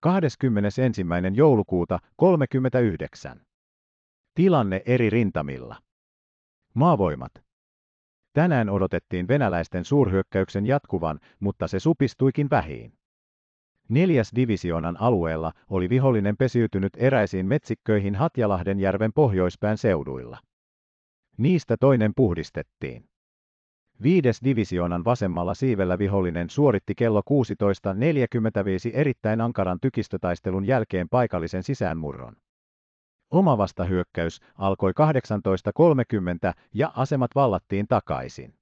21. joulukuuta 39. Tilanne eri rintamilla. Maavoimat. Tänään odotettiin venäläisten suurhyökkäyksen jatkuvan, mutta se supistuikin vähiin. Neljäs divisioonan alueella oli vihollinen pesiytynyt eräisiin metsikköihin Hatjalahden järven pohjoispään seuduilla. Niistä toinen puhdistettiin. Viides divisioonan vasemmalla siivellä vihollinen suoritti kello 16.45 erittäin ankaran tykistötaistelun jälkeen paikallisen sisäänmurron. Oma vastahyökkäys alkoi 18.30 ja asemat vallattiin takaisin.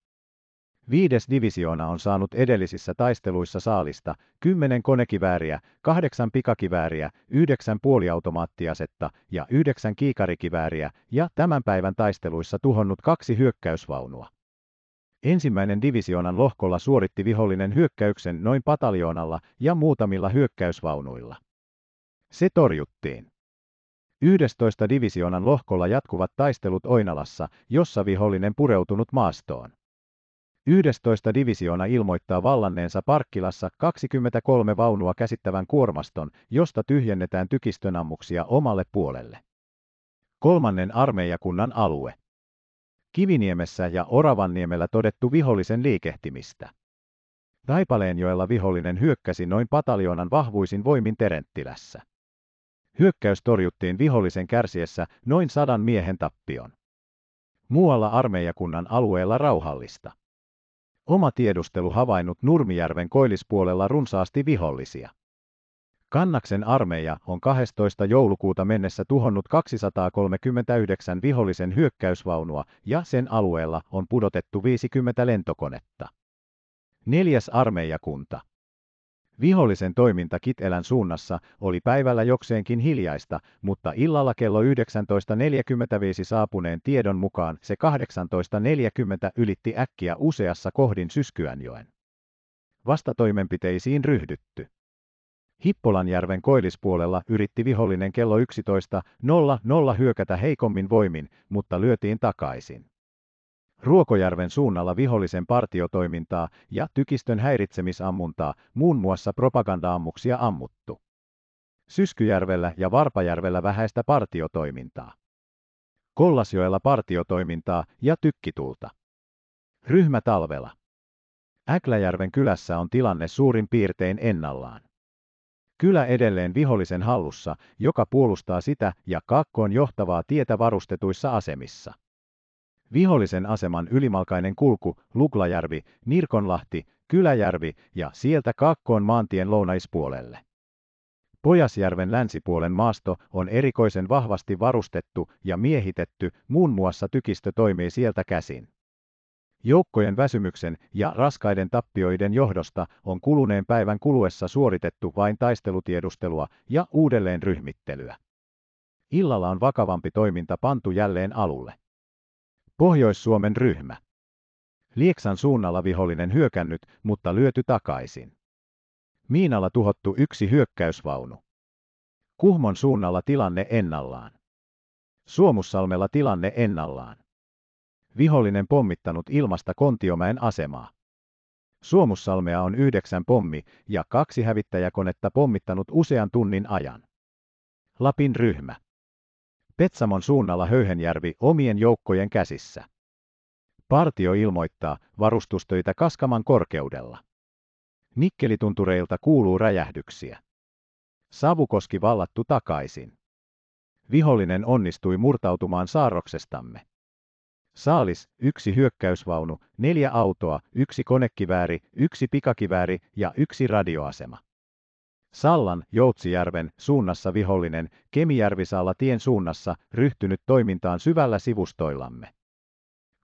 Viides divisioona on saanut edellisissä taisteluissa saalista 10 konekivääriä, 8 pikakivääriä, 9 puoliautomaattiasetta ja 9 kiikarikivääriä ja tämän päivän taisteluissa tuhonnut kaksi hyökkäysvaunua. Ensimmäinen divisioonan lohkolla suoritti vihollinen hyökkäyksen noin pataljoonalla ja muutamilla hyökkäysvaunuilla. Se torjuttiin. 11. divisioonan lohkolla jatkuvat taistelut Oinalassa, jossa vihollinen pureutunut maastoon. 11. divisioona ilmoittaa vallanneensa Parkkilassa 23 vaunua käsittävän kuormaston, josta tyhjennetään tykistönammuksia omalle puolelle. Kolmannen armeijakunnan alue. Kiviniemessä ja Oravanniemellä todettu vihollisen liikehtimistä. Taipaleenjoella vihollinen hyökkäsi noin pataljoonan vahvuisin voimin Terenttilässä. Hyökkäys torjuttiin vihollisen kärsiessä noin sadan miehen tappion. Muualla armeijakunnan alueella rauhallista. Oma tiedustelu havainnut Nurmijärven koillispuolella runsaasti vihollisia. Kannaksen armeija on 12. joulukuuta mennessä tuhonnut 239 vihollisen hyökkäysvaunua ja sen alueella on pudotettu 50 lentokonetta. Neljäs armeijakunta. Vihollisen toiminta Kitelän suunnassa oli päivällä jokseenkin hiljaista, mutta illalla kello 19.45 saapuneen tiedon mukaan se 18.40 ylitti äkkiä useassa kohdin Syskyänjoen. Vastatoimenpiteisiin ryhdytty. Hippolanjärven koillispuolella yritti vihollinen kello 11.00 hyökätä heikommin voimin, mutta lyötiin takaisin. Ruokojärven suunnalla vihollisen partiotoimintaa ja tykistön häiritsemisammuntaa, muun muassa propagandaammuksia ammuttu. Syskyjärvellä ja Varpajärvellä vähäistä partiotoimintaa. Kollasjoella partiotoimintaa ja tykkitulta. Ryhmä talvella. Äkläjärven kylässä on tilanne suurin piirtein ennallaan. Kylä edelleen vihollisen hallussa, joka puolustaa sitä ja kaakkoon johtavaa tietä varustetuissa asemissa. Vihollisen aseman ylimalkainen kulku, Luklajärvi, Nirkonlahti, Kyläjärvi ja sieltä Kaakkoon maantien lounaispuolelle. Pojasjärven länsipuolen maasto on erikoisen vahvasti varustettu ja miehitetty, muun muassa tykistö toimii sieltä käsin. Joukkojen väsymyksen ja raskaiden tappioiden johdosta on kuluneen päivän kuluessa suoritettu vain taistelutiedustelua ja uudelleen ryhmittelyä. Illalla on vakavampi toiminta pantu jälleen alulle. Pohjois-Suomen ryhmä. Lieksan suunnalla vihollinen hyökännyt, mutta lyöty takaisin. Miinalla tuhottu yksi hyökkäysvaunu. Kuhmon suunnalla tilanne ennallaan. Suomussalmella tilanne ennallaan. Vihollinen pommittanut ilmasta Kontiomäen asemaa. Suomussalmea on yhdeksän pommi ja kaksi hävittäjäkonetta pommittanut usean tunnin ajan. Lapin ryhmä. Petsamon suunnalla Höyhenjärvi omien joukkojen käsissä. Partio ilmoittaa varustustöitä Kaskaman korkeudella. Nikkelituntureilta kuuluu räjähdyksiä. Savukoski vallattu takaisin. Vihollinen onnistui murtautumaan saarroksestamme. Saalis, yksi hyökkäysvaunu, neljä autoa, yksi konekivääri, yksi pikakivääri ja yksi radioasema. Sallan, Joutsijärven, suunnassa vihollinen, Kemijärvisaalla tien suunnassa, ryhtynyt toimintaan syvällä sivustoillamme.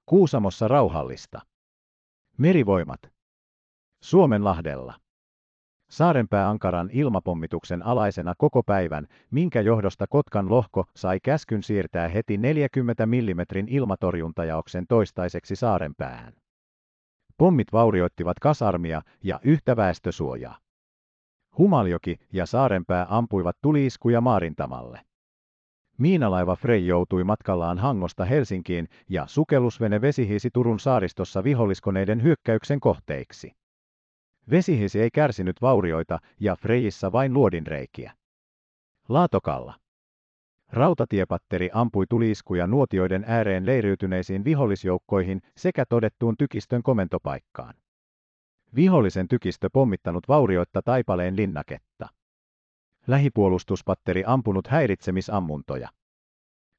Kuusamossa rauhallista. Merivoimat. Suomenlahdella. Saarenpää Ankaran ilmapommituksen alaisena koko päivän, minkä johdosta Kotkan lohko sai käskyn siirtää heti 40 mm ilmatorjuntajaoksen toistaiseksi Saarenpäähän. Pommit vaurioittivat kasarmia ja yhtä väestösuojaa. Humaljoki ja Saarenpää ampuivat tuliiskuja maarintamalle. Miinalaiva Frey joutui matkallaan Hangosta Helsinkiin ja sukellusvene vesihiisi Turun saaristossa viholliskoneiden hyökkäyksen kohteiksi. Vesihisi ei kärsinyt vaurioita ja Frejissä vain luodinreikiä. Laatokalla. Rautatiepatteri ampui tuliiskuja nuotioiden ääreen leiriytyneisiin vihollisjoukkoihin sekä todettuun tykistön komentopaikkaan. Vihollisen tykistö pommittanut vaurioitta taipaleen linnaketta. Lähipuolustuspatteri ampunut häiritsemisammuntoja.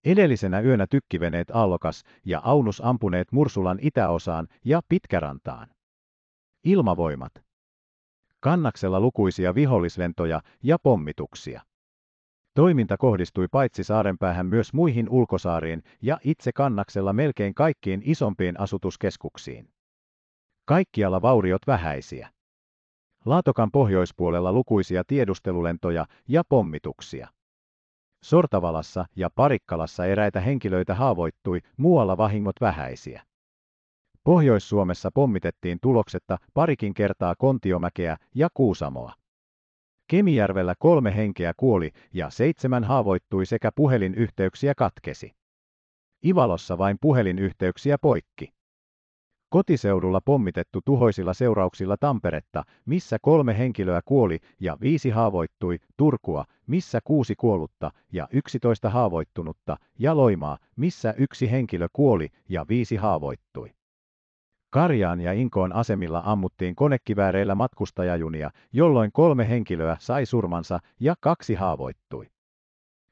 Edellisenä yönä tykkiveneet Allokas ja Aunus ampuneet Mursulan itäosaan ja Pitkärantaan. Ilmavoimat. Kannaksella lukuisia vihollislentoja ja pommituksia. Toiminta kohdistui paitsi saarenpäähän myös muihin ulkosaariin ja itse kannaksella melkein kaikkiin isompiin asutuskeskuksiin. Kaikkialla vauriot vähäisiä. Laatokan pohjoispuolella lukuisia tiedustelulentoja ja pommituksia. Sortavalassa ja Parikkalassa eräitä henkilöitä haavoittui, muualla vahingot vähäisiä. Pohjois-Suomessa pommitettiin tuloksetta parikin kertaa Kontiomäkeä ja Kuusamoa. Kemijärvellä kolme henkeä kuoli ja seitsemän haavoittui sekä puhelinyhteyksiä katkesi. Ivalossa vain puhelinyhteyksiä poikki. Kotiseudulla pommitettu tuhoisilla seurauksilla Tamperetta, missä kolme henkilöä kuoli ja viisi haavoittui, Turkua, missä kuusi kuollutta ja yksitoista haavoittunutta, ja Loimaa, missä yksi henkilö kuoli ja viisi haavoittui. Karjaan ja Inkoon asemilla ammuttiin konekivääreillä matkustajajunia, jolloin kolme henkilöä sai surmansa ja kaksi haavoittui.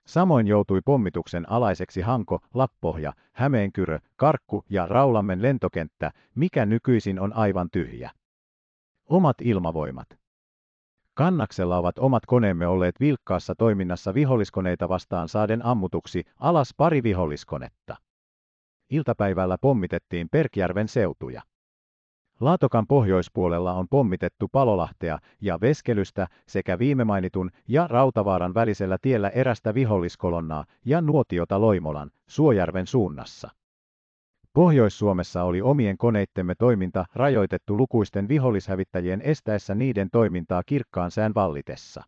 Samoin joutui pommituksen alaiseksi Hanko, Lappohja, Hämeenkyrö, Karkku ja Raulammen lentokenttä, mikä nykyisin on aivan tyhjä. Omat ilmavoimat. Kannaksella ovat omat koneemme olleet vilkkaassa toiminnassa viholliskoneita vastaan saaden ammutuksi alas pari viholliskonetta. Iltapäivällä pommitettiin Perkjärven seutuja. Laatokan pohjoispuolella on pommitettu Palolahtea ja Veskelystä sekä viime mainitun ja Rautavaaran välisellä tiellä erästä viholliskolonnaa ja nuotiota Loimolan, Suojärven suunnassa. Pohjois-Suomessa oli omien koneittemme toiminta rajoitettu lukuisten vihollishävittäjien estäessä niiden toimintaa kirkkaan sään vallitessa.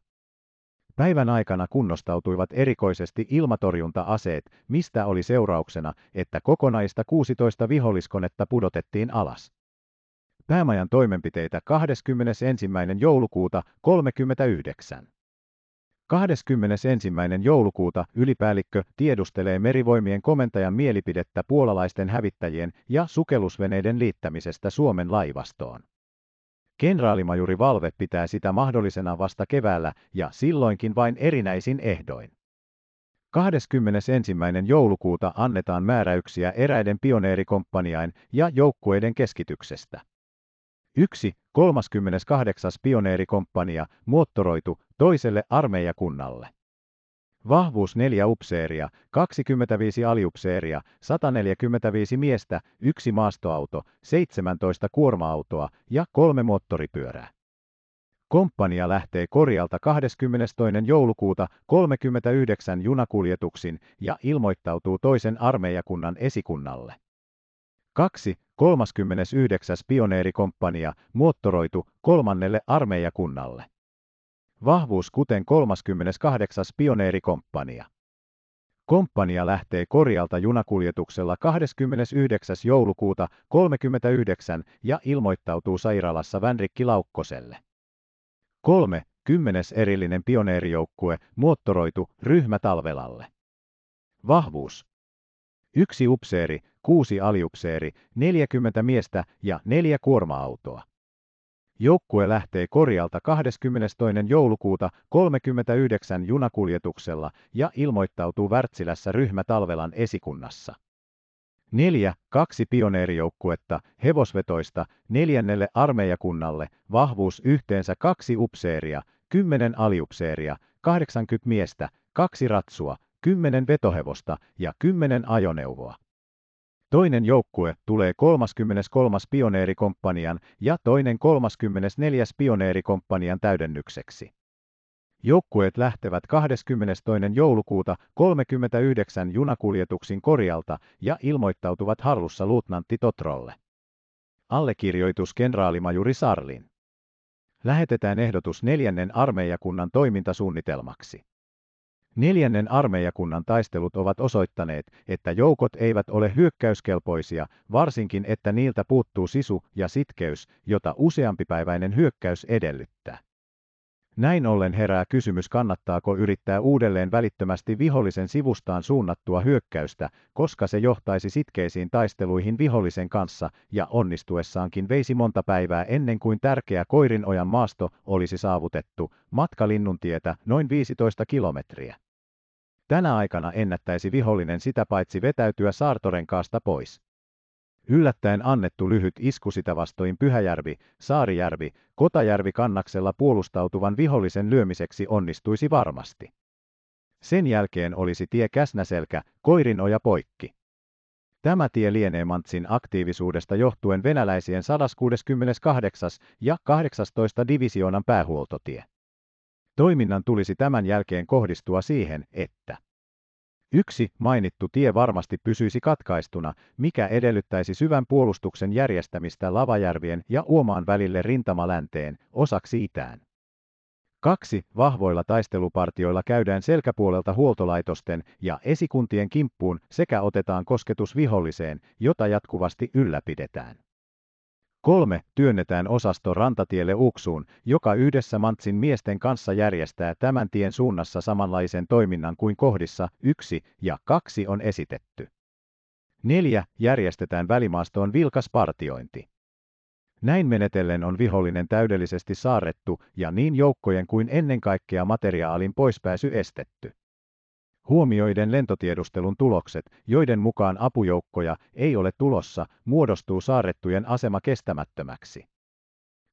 Päivän aikana kunnostautuivat erikoisesti ilmatorjunta-aseet, mistä oli seurauksena, että kokonaista 16 viholliskonetta pudotettiin alas. Päämajan toimenpiteitä 21. joulukuuta 39. 21. joulukuuta ylipäällikkö tiedustelee merivoimien komentajan mielipidettä puolalaisten hävittäjien ja sukellusveneiden liittämisestä Suomen laivastoon. Kenraalimajuri Valve pitää sitä mahdollisena vasta keväällä ja silloinkin vain erinäisin ehdoin. 21. joulukuuta annetaan määräyksiä eräiden pioneerikomppaniain ja joukkueiden keskityksestä. 1. 38. pioneerikomppania moottoroitu toiselle armeijakunnalle. Vahvuus 4 upseeria, 25 aliupseeria, 145 miestä, yksi maastoauto, 17 kuorma-autoa ja kolme moottoripyörää. Komppania lähtee Korjalta 22. joulukuuta 39 junakuljetuksin ja ilmoittautuu toisen armeijakunnan esikunnalle. 2. 39. pioneerikomppania moottoroitu kolmannelle armeijakunnalle. Vahvuus kuten 38. pioneerikomppania. Komppania lähtee Korjalta junakuljetuksella 29. joulukuuta 39 ja ilmoittautuu sairaalassa Vänrikki Laukkoselle. 3. Kymmenes erillinen pioneerijoukkue moottoroitu ryhmä Talvelalle. Vahvuus Yksi upseeri, kuusi aliupseeri, 40 miestä ja neljä kuorma-autoa. Joukkue lähtee Korjalta 22. joulukuuta 39 junakuljetuksella ja ilmoittautuu Wärtsilässä ryhmä Talvelan esikunnassa. Neljä, kaksi pioneerijoukkuetta, hevosvetoista, neljännelle armeijakunnalle, vahvuus yhteensä kaksi upseeria, kymmenen aliupseeria, 80 miestä, kaksi ratsua, kymmenen vetohevosta ja kymmenen ajoneuvoa. Toinen joukkue tulee 33. pioneerikomppanian ja toinen 34. pioneerikomppanian täydennykseksi. Joukkueet lähtevät 22. joulukuuta 39 junakuljetuksin Korjalta ja ilmoittautuvat Harlussa luutnantti Totrolle. Allekirjoitus kenraalimajuri Sarlin. Lähetetään ehdotus neljännen armeijakunnan toimintasuunnitelmaksi. Neljännen armeijakunnan taistelut ovat osoittaneet, että joukot eivät ole hyökkäyskelpoisia, varsinkin että niiltä puuttuu sisu ja sitkeys, jota useampipäiväinen hyökkäys edellyttää. Näin ollen herää kysymys kannattaako yrittää uudelleen välittömästi vihollisen sivustaan suunnattua hyökkäystä, koska se johtaisi sitkeisiin taisteluihin vihollisen kanssa ja onnistuessaankin veisi monta päivää ennen kuin tärkeä Koirinojan maasto olisi saavutettu, matka Linnuntietä noin 15 kilometriä. Tänä aikana ennättäisi vihollinen sitä paitsi vetäytyä saartorenkaasta pois. Yllättäen annettu lyhyt isku sitä vastoin Pyhäjärvi, Saarijärvi, Kotajärvi kannaksella puolustautuvan vihollisen lyömiseksi onnistuisi varmasti. Sen jälkeen olisi tie Käsnäselkä, Koirinoja poikki. Tämä tie lienee Mantsin aktiivisuudesta johtuen venäläisien 168. ja 18. divisioonan päähuoltotie. Toiminnan tulisi tämän jälkeen kohdistua siihen, että Yksi mainittu tie varmasti pysyisi katkaistuna, mikä edellyttäisi syvän puolustuksen järjestämistä Lavajärvien ja Uomaan välille rintamalänteen, osaksi itään. Kaksi vahvoilla taistelupartioilla käydään selkäpuolelta huoltolaitosten ja esikuntien kimppuun sekä otetaan kosketus viholliseen, jota jatkuvasti ylläpidetään. Kolme työnnetään osasto rantatielle Uksuun, joka yhdessä Mantsin miesten kanssa järjestää tämän tien suunnassa samanlaisen toiminnan kuin kohdissa yksi ja kaksi on esitetty. Neljä järjestetään välimaastoon vilkas partiointi. Näin menetellen on vihollinen täydellisesti saarrettu ja niin joukkojen kuin ennen kaikkea materiaalin poispääsy estetty. Huomioiden lentotiedustelun tulokset, joiden mukaan apujoukkoja ei ole tulossa, muodostuu saarrettujen asema kestämättömäksi.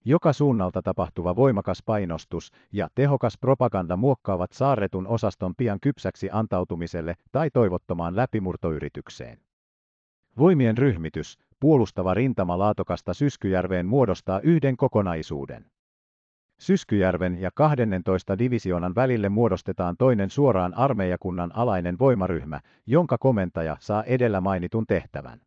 Joka suunnalta tapahtuva voimakas painostus ja tehokas propaganda muokkaavat saarretun osaston pian kypsäksi antautumiselle tai toivottomaan läpimurtoyritykseen. Voimien ryhmitys, puolustava rintama Laatokasta Syskyjärveen muodostaa yhden kokonaisuuden. Syskyjärven ja 12 divisioonan välille muodostetaan toinen suoraan armeijakunnan alainen voimaryhmä, jonka komentaja saa edellä mainitun tehtävän.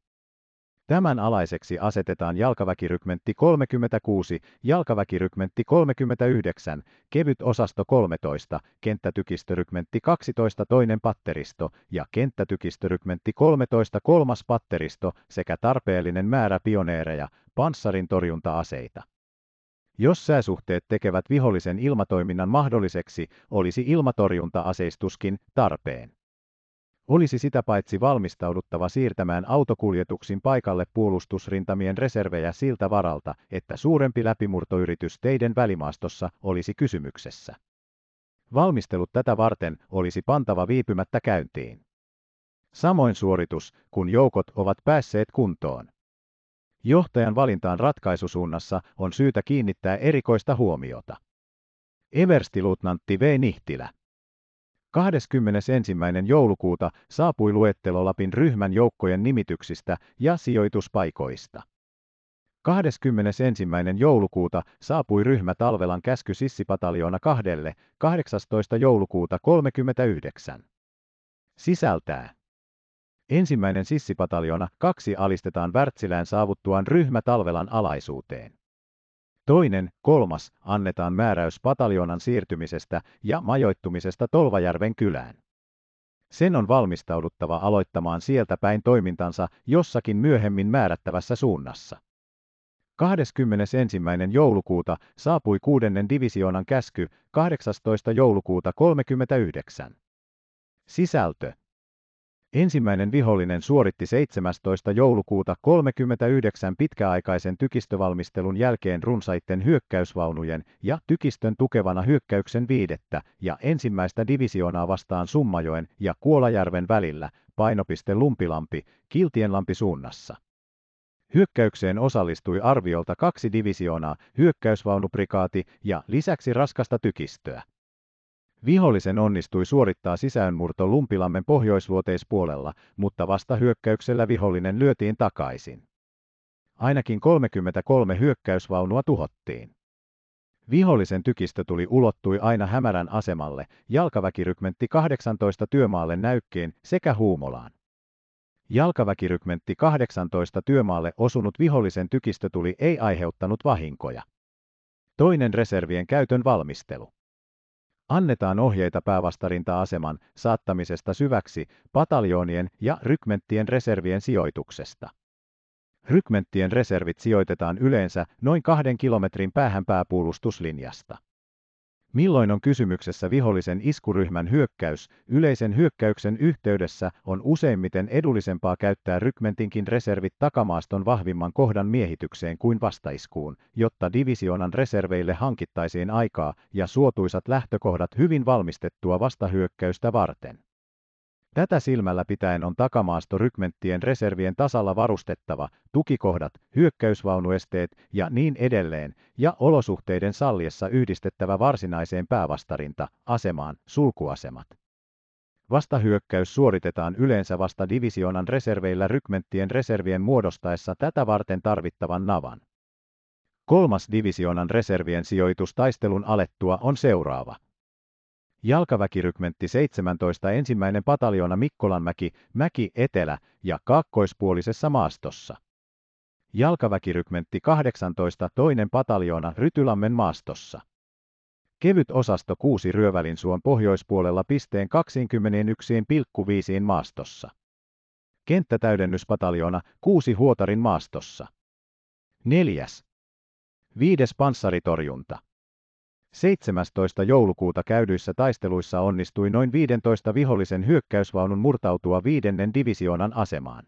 Tämän alaiseksi asetetaan jalkaväkirykmentti 36, jalkaväkirykmentti 39, kevyt osasto 13, kenttätykistörykmentti 12 toinen patteristo ja kenttätykistörykmentti 13 kolmas patteristo sekä tarpeellinen määrä pioneereja, panssarin torjunta-aseita. Jos sääsuhteet tekevät vihollisen ilmatoiminnan mahdolliseksi, olisi ilmatorjunta-aseistuskin tarpeen. Olisi sitä paitsi valmistauduttava siirtämään autokuljetuksin paikalle puolustusrintamien reservejä siltä varalta, että suurempi läpimurtoyritys teiden välimaastossa olisi kysymyksessä. Valmistelut tätä varten olisi pantava viipymättä käyntiin. Samoin suoritus, kun joukot ovat päässeet kuntoon. Johtajan valintaan ratkaisusuunnassa on syytä kiinnittää erikoista huomiota. Everstiluutnantti V. Nihtilä. 21. joulukuuta saapui luettelo Lapin ryhmän joukkojen nimityksistä ja sijoituspaikoista. 21. joulukuuta saapui ryhmä Talvelan käsky sissipataljoona kahdelle, 18. joulukuuta 39. Sisältää Ensimmäinen sissipataljona kaksi alistetaan Wärtsilään saavuttuaan ryhmä Talvelan alaisuuteen. Toinen, kolmas, annetaan määräys pataljonan siirtymisestä ja majoittumisesta Tolvajärven kylään. Sen on valmistauduttava aloittamaan sieltä päin toimintansa jossakin myöhemmin määrättävässä suunnassa. 21. joulukuuta saapui kuudennen divisioonan käsky 18. joulukuuta 39. Sisältö Ensimmäinen vihollinen suoritti 17. joulukuuta 39 pitkäaikaisen tykistövalmistelun jälkeen runsaitten hyökkäysvaunujen ja tykistön tukevana hyökkäyksen viidettä ja ensimmäistä divisioonaa vastaan Summajoen ja Kuolajärven välillä, painopiste Lumpilampi, Kiltienlampi suunnassa. Hyökkäykseen osallistui arviolta kaksi divisioonaa, hyökkäysvaunuprikaati ja lisäksi raskasta tykistöä. Vihollisen onnistui suorittaa sisäänmurto Lumpilammen pohjoisluoteispuolella, mutta vasta hyökkäyksellä vihollinen lyötiin takaisin. Ainakin 33 hyökkäysvaunua tuhottiin. Vihollisen tykistö tuli ulottui aina hämärän asemalle, jalkaväkirykmentti 18 työmaalle näykkeen sekä huumolaan. Jalkaväkirykmentti 18 työmaalle osunut vihollisen tykistö tuli ei aiheuttanut vahinkoja. Toinen reservien käytön valmistelu. Annetaan ohjeita päävastarinta-aseman saattamisesta syväksi, pataljoonien ja rykmenttien reservien sijoituksesta. Rykmenttien reservit sijoitetaan yleensä noin kahden kilometrin päähän pääpuolustuslinjasta. Milloin on kysymyksessä vihollisen iskuryhmän hyökkäys, yleisen hyökkäyksen yhteydessä on useimmiten edullisempaa käyttää rykmentinkin reservit takamaaston vahvimman kohdan miehitykseen kuin vastaiskuun, jotta divisioonan reserveille hankittaisiin aikaa ja suotuisat lähtökohdat hyvin valmistettua vastahyökkäystä varten. Tätä silmällä pitäen on takamaasto rykmenttien reservien tasalla varustettava, tukikohdat, hyökkäysvaunuesteet ja niin edelleen, ja olosuhteiden salliessa yhdistettävä varsinaiseen päävastarinta, asemaan, sulkuasemat. Vastahyökkäys suoritetaan yleensä vasta divisioonan reserveillä rykmenttien reservien muodostaessa tätä varten tarvittavan navan. Kolmas divisioonan reservien sijoitus taistelun alettua on seuraava. Jalkaväkirykmentti 17 ensimmäinen pataljoona Mikkolanmäki, Mäki Etelä ja kaakkoispuolisessa maastossa. Jalkaväkirykmentti 18 toinen pataljoona Rytylammen maastossa. Kevyt osasto 6 Ryövälinsuon pohjoispuolella pisteen 21,5 maastossa. Kenttätäydennyspataljoona 6 Huotarin maastossa. Neljäs. Viides panssaritorjunta. 17. joulukuuta käydyissä taisteluissa onnistui noin 15 vihollisen hyökkäysvaunun murtautua viidennen divisioonan asemaan.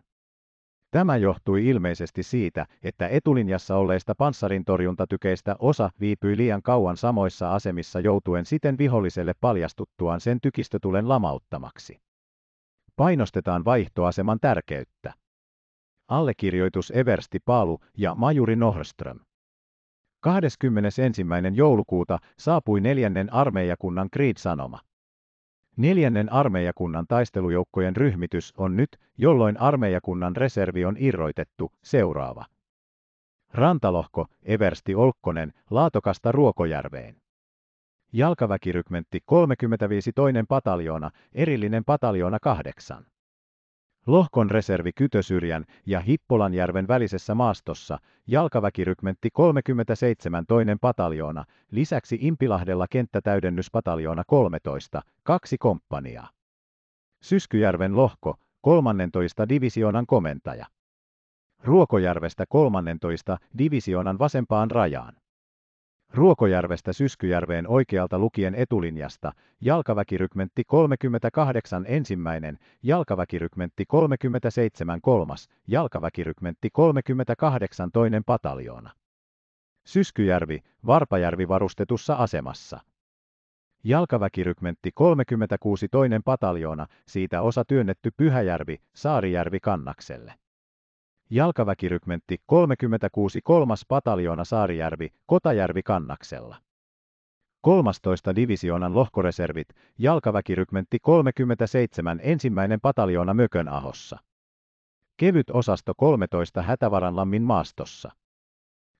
Tämä johtui ilmeisesti siitä, että etulinjassa olleista panssarintorjuntatykeistä osa viipyi liian kauan samoissa asemissa joutuen siten viholliselle paljastuttuaan sen tykistötulen lamauttamaksi. Painostetaan vaihtoaseman tärkeyttä. Allekirjoitus Eversti Paalu ja Majuri Nohrström. 21. joulukuuta saapui neljännen armeijakunnan Creed-sanoma. Neljännen armeijakunnan taistelujoukkojen ryhmitys on nyt, jolloin armeijakunnan reservi on irroitettu, seuraava. Rantalohko, Eversti Olkkonen, Laatokasta Ruokojärveen. Jalkaväkirykmentti 35 toinen pataljoona, erillinen pataljoona 8. Lohkon reservi Kytösyrjän ja Hippolanjärven välisessä maastossa, jalkaväkirykmentti 37 toinen pataljoona, lisäksi Impilahdella kenttätäydennyspataljoona 13, kaksi komppaniaa. Syskyjärven lohko, 13 divisioonan komentaja. Ruokojärvestä 13 divisioonan vasempaan rajaan. Ruokojärvestä Syskyjärveen oikealta lukien etulinjasta, jalkaväkirykmentti 38 ensimmäinen, jalkaväkirykmentti 37 kolmas, jalkaväkirykmentti 38 toinen pataljoona. Syskyjärvi, Varpajärvi varustetussa asemassa. Jalkaväkirykmentti 36 toinen pataljoona, siitä osa työnnetty Pyhäjärvi, Saarijärvi kannakselle. Jalkaväkirykmentti 36 kolmas pataljoona Saarijärvi, Kotajärvi kannaksella. 13. divisioonan lohkoreservit, jalkaväkirykmentti 37 ensimmäinen pataljoona Mökönahossa. Kevyt osasto 13 Hätävaranlammin maastossa.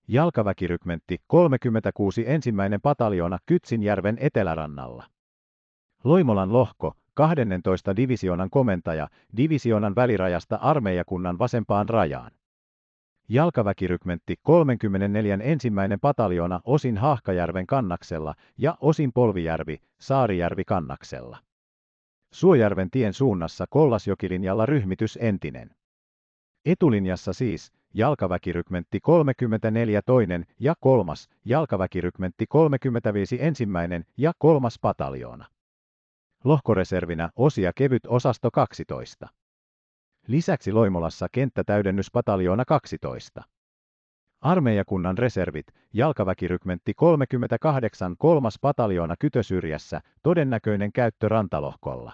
Jalkaväkirykmentti 36 ensimmäinen pataljoona Kytsinjärven etelärannalla. Loimolan lohko 12. divisioonan komentaja, divisioonan välirajasta armeijakunnan vasempaan rajaan. Jalkaväkirykmentti 34. ensimmäinen pataljoona osin Haahkajärven kannaksella ja osin Polvijärvi, Saarijärvi kannaksella. Suojärven tien suunnassa Kollasjokilinjalla ryhmitys entinen. Etulinjassa siis jalkaväkirykmentti 34 toinen ja kolmas, jalkaväkirykmentti 35 ensimmäinen ja kolmas pataljoona. Lohkoreservinä osia kevyt osasto 12. Lisäksi Loimolassa kenttätäydennyspataljoona 12. Armeijakunnan reservit, jalkaväkirykmentti 38 kolmas pataljoona Kytösyrjässä, todennäköinen käyttö rantalohkolla.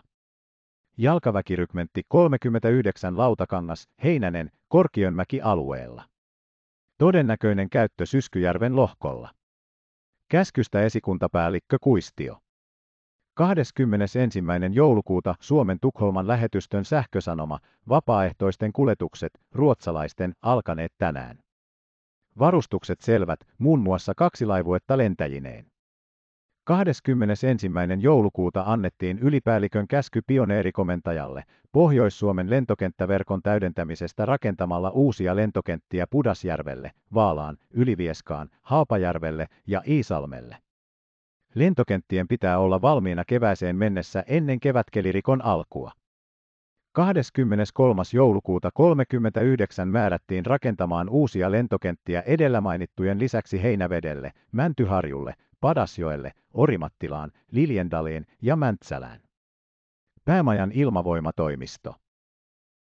Jalkaväkirykmentti 39 Lautakangas, Heinänen, Korkionmäki alueella. Todennäköinen käyttö Syskyjärven lohkolla. Käskystä esikuntapäällikkö Kuistio. 21. joulukuuta Suomen Tukholman lähetystön sähkösanoma, vapaaehtoisten kuljetukset, ruotsalaisten, alkaneet tänään. Varustukset selvät, muun muassa kaksi laivuetta lentäjineen. 21. joulukuuta annettiin ylipäällikön käsky pioneerikomentajalle Pohjois-Suomen lentokenttäverkon täydentämisestä rakentamalla uusia lentokenttiä Pudasjärvelle, Vaalaan, Ylivieskaan, Haapajärvelle ja Iisalmelle. Lentokenttien pitää olla valmiina kevääseen mennessä ennen kevätkelirikon alkua. 23. joulukuuta 39 määrättiin rakentamaan uusia lentokenttiä edellä mainittujen lisäksi Heinävedelle, Mäntyharjulle, Padasjoelle, Orimattilaan, Liljendaliin ja Mäntsälään. Päämajan ilmavoimatoimisto.